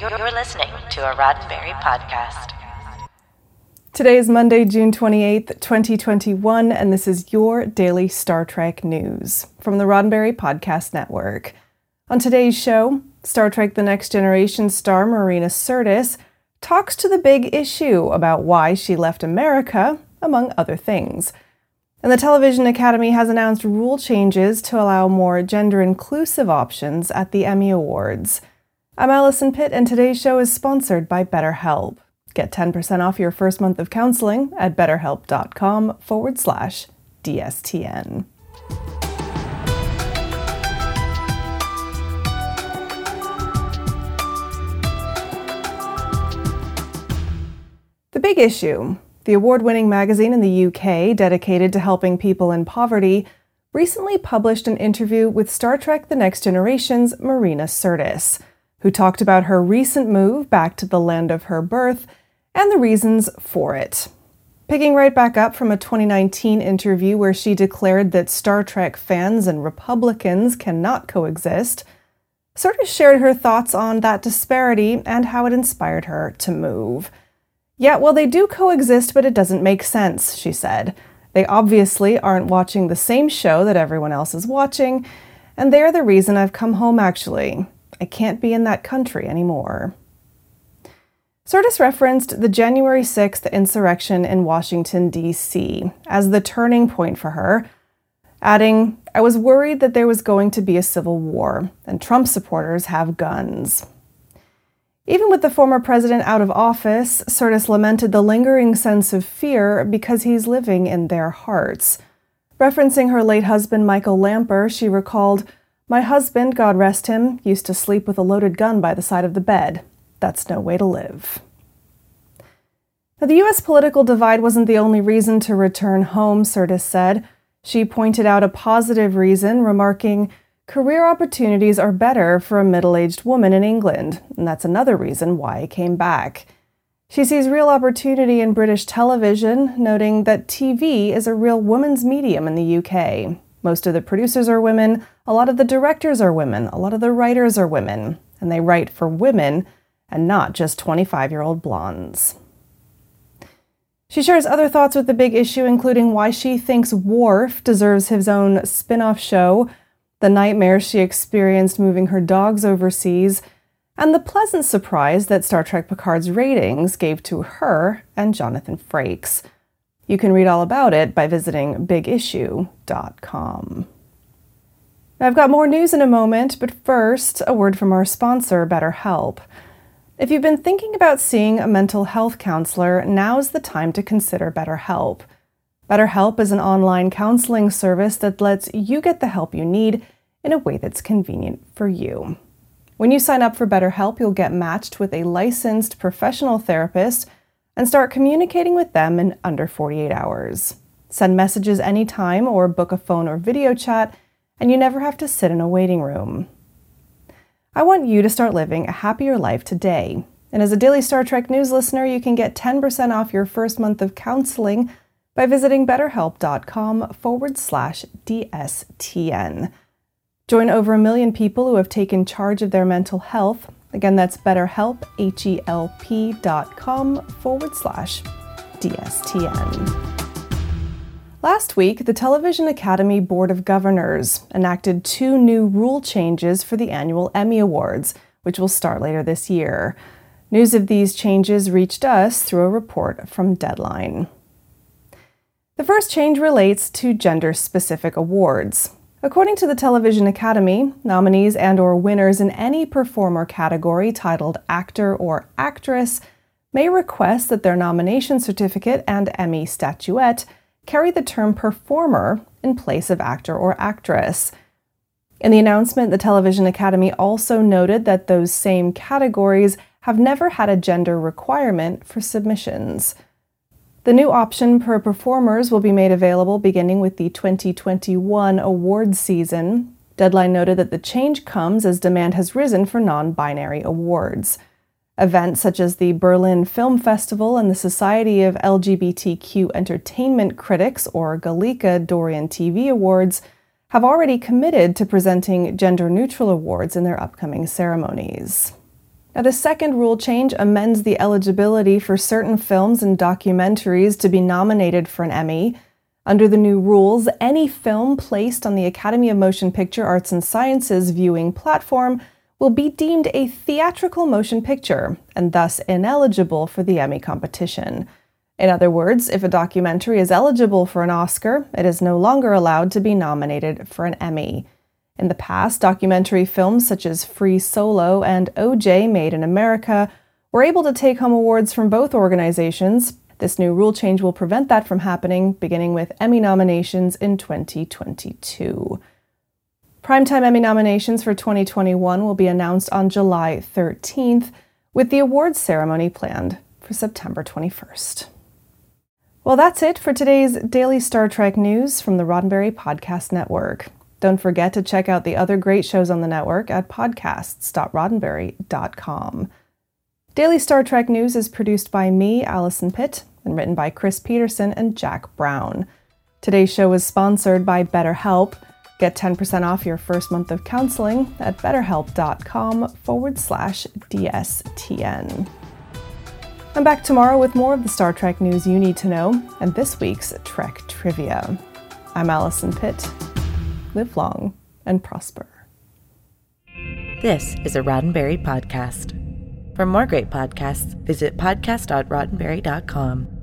You're listening to a Roddenberry podcast. Today is Monday, June 28th, 2021, and this is your daily Star Trek news from the Roddenberry Podcast Network. On today's show, Star Trek The Next Generation star Marina Sirtis talks to the big issue about why she left America, among other things. And the Television Academy has announced rule changes to allow more gender inclusive options at the Emmy Awards. I'm Allison Pitt, and today's show is sponsored by BetterHelp. Get 10% off your first month of counseling at betterhelp.com forward slash DSTN. The Big Issue, the award winning magazine in the UK dedicated to helping people in poverty, recently published an interview with Star Trek The Next Generation's Marina Sirtis who talked about her recent move back to the land of her birth and the reasons for it. Picking right back up from a 2019 interview where she declared that Star Trek fans and Republicans cannot coexist, Sirtis shared her thoughts on that disparity and how it inspired her to move. Yeah, well, they do coexist, but it doesn't make sense, she said. They obviously aren't watching the same show that everyone else is watching, and they're the reason I've come home, actually. I can't be in that country anymore. Sirtis referenced the January 6th insurrection in Washington, D.C., as the turning point for her, adding, I was worried that there was going to be a civil war, and Trump supporters have guns. Even with the former president out of office, Sirtis lamented the lingering sense of fear because he's living in their hearts. Referencing her late husband, Michael Lamper, she recalled, my husband, God rest him, used to sleep with a loaded gun by the side of the bed. That's no way to live. Now, the U.S. political divide wasn't the only reason to return home, Sirtis said. She pointed out a positive reason, remarking, Career opportunities are better for a middle aged woman in England, and that's another reason why I came back. She sees real opportunity in British television, noting that TV is a real woman's medium in the UK. Most of the producers are women, a lot of the directors are women, a lot of the writers are women, and they write for women and not just 25 year old blondes. She shares other thoughts with the big issue, including why she thinks Worf deserves his own spin off show, the nightmares she experienced moving her dogs overseas, and the pleasant surprise that Star Trek Picard's ratings gave to her and Jonathan Frakes. You can read all about it by visiting bigissue.com. I've got more news in a moment, but first, a word from our sponsor, BetterHelp. If you've been thinking about seeing a mental health counselor, now's the time to consider BetterHelp. BetterHelp is an online counseling service that lets you get the help you need in a way that's convenient for you. When you sign up for BetterHelp, you'll get matched with a licensed professional therapist and start communicating with them in under 48 hours. Send messages anytime or book a phone or video chat, and you never have to sit in a waiting room. I want you to start living a happier life today. And as a daily Star Trek news listener, you can get 10% off your first month of counseling by visiting betterhelp.com forward slash DSTN. Join over a million people who have taken charge of their mental health Again, that's betterhelp, H-E-L-P dot com forward slash DSTN. Last week, the Television Academy Board of Governors enacted two new rule changes for the annual Emmy Awards, which will start later this year. News of these changes reached us through a report from Deadline. The first change relates to gender specific awards. According to the Television Academy, nominees and or winners in any performer category titled actor or actress may request that their nomination certificate and Emmy statuette carry the term performer in place of actor or actress. In the announcement, the Television Academy also noted that those same categories have never had a gender requirement for submissions. The new option per performers will be made available beginning with the 2021 awards season. Deadline noted that the change comes as demand has risen for non binary awards. Events such as the Berlin Film Festival and the Society of LGBTQ Entertainment Critics, or GALECA Dorian TV Awards, have already committed to presenting gender neutral awards in their upcoming ceremonies. Now, the second rule change amends the eligibility for certain films and documentaries to be nominated for an Emmy. Under the new rules, any film placed on the Academy of Motion Picture Arts and Sciences viewing platform will be deemed a theatrical motion picture and thus ineligible for the Emmy competition. In other words, if a documentary is eligible for an Oscar, it is no longer allowed to be nominated for an Emmy. In the past, documentary films such as Free Solo and OJ Made in America were able to take home awards from both organizations. This new rule change will prevent that from happening, beginning with Emmy nominations in 2022. Primetime Emmy nominations for 2021 will be announced on July 13th, with the awards ceremony planned for September 21st. Well, that's it for today's daily Star Trek news from the Roddenberry Podcast Network. Don't forget to check out the other great shows on the network at podcasts.roddenberry.com. Daily Star Trek News is produced by me, Allison Pitt, and written by Chris Peterson and Jack Brown. Today's show is sponsored by BetterHelp. Get 10% off your first month of counseling at betterhelp.com forward slash DSTN. I'm back tomorrow with more of the Star Trek news you need to know and this week's Trek Trivia. I'm Allison Pitt live long, and prosper. This is a Roddenberry podcast. For more great podcasts, visit podcast.roddenberry.com.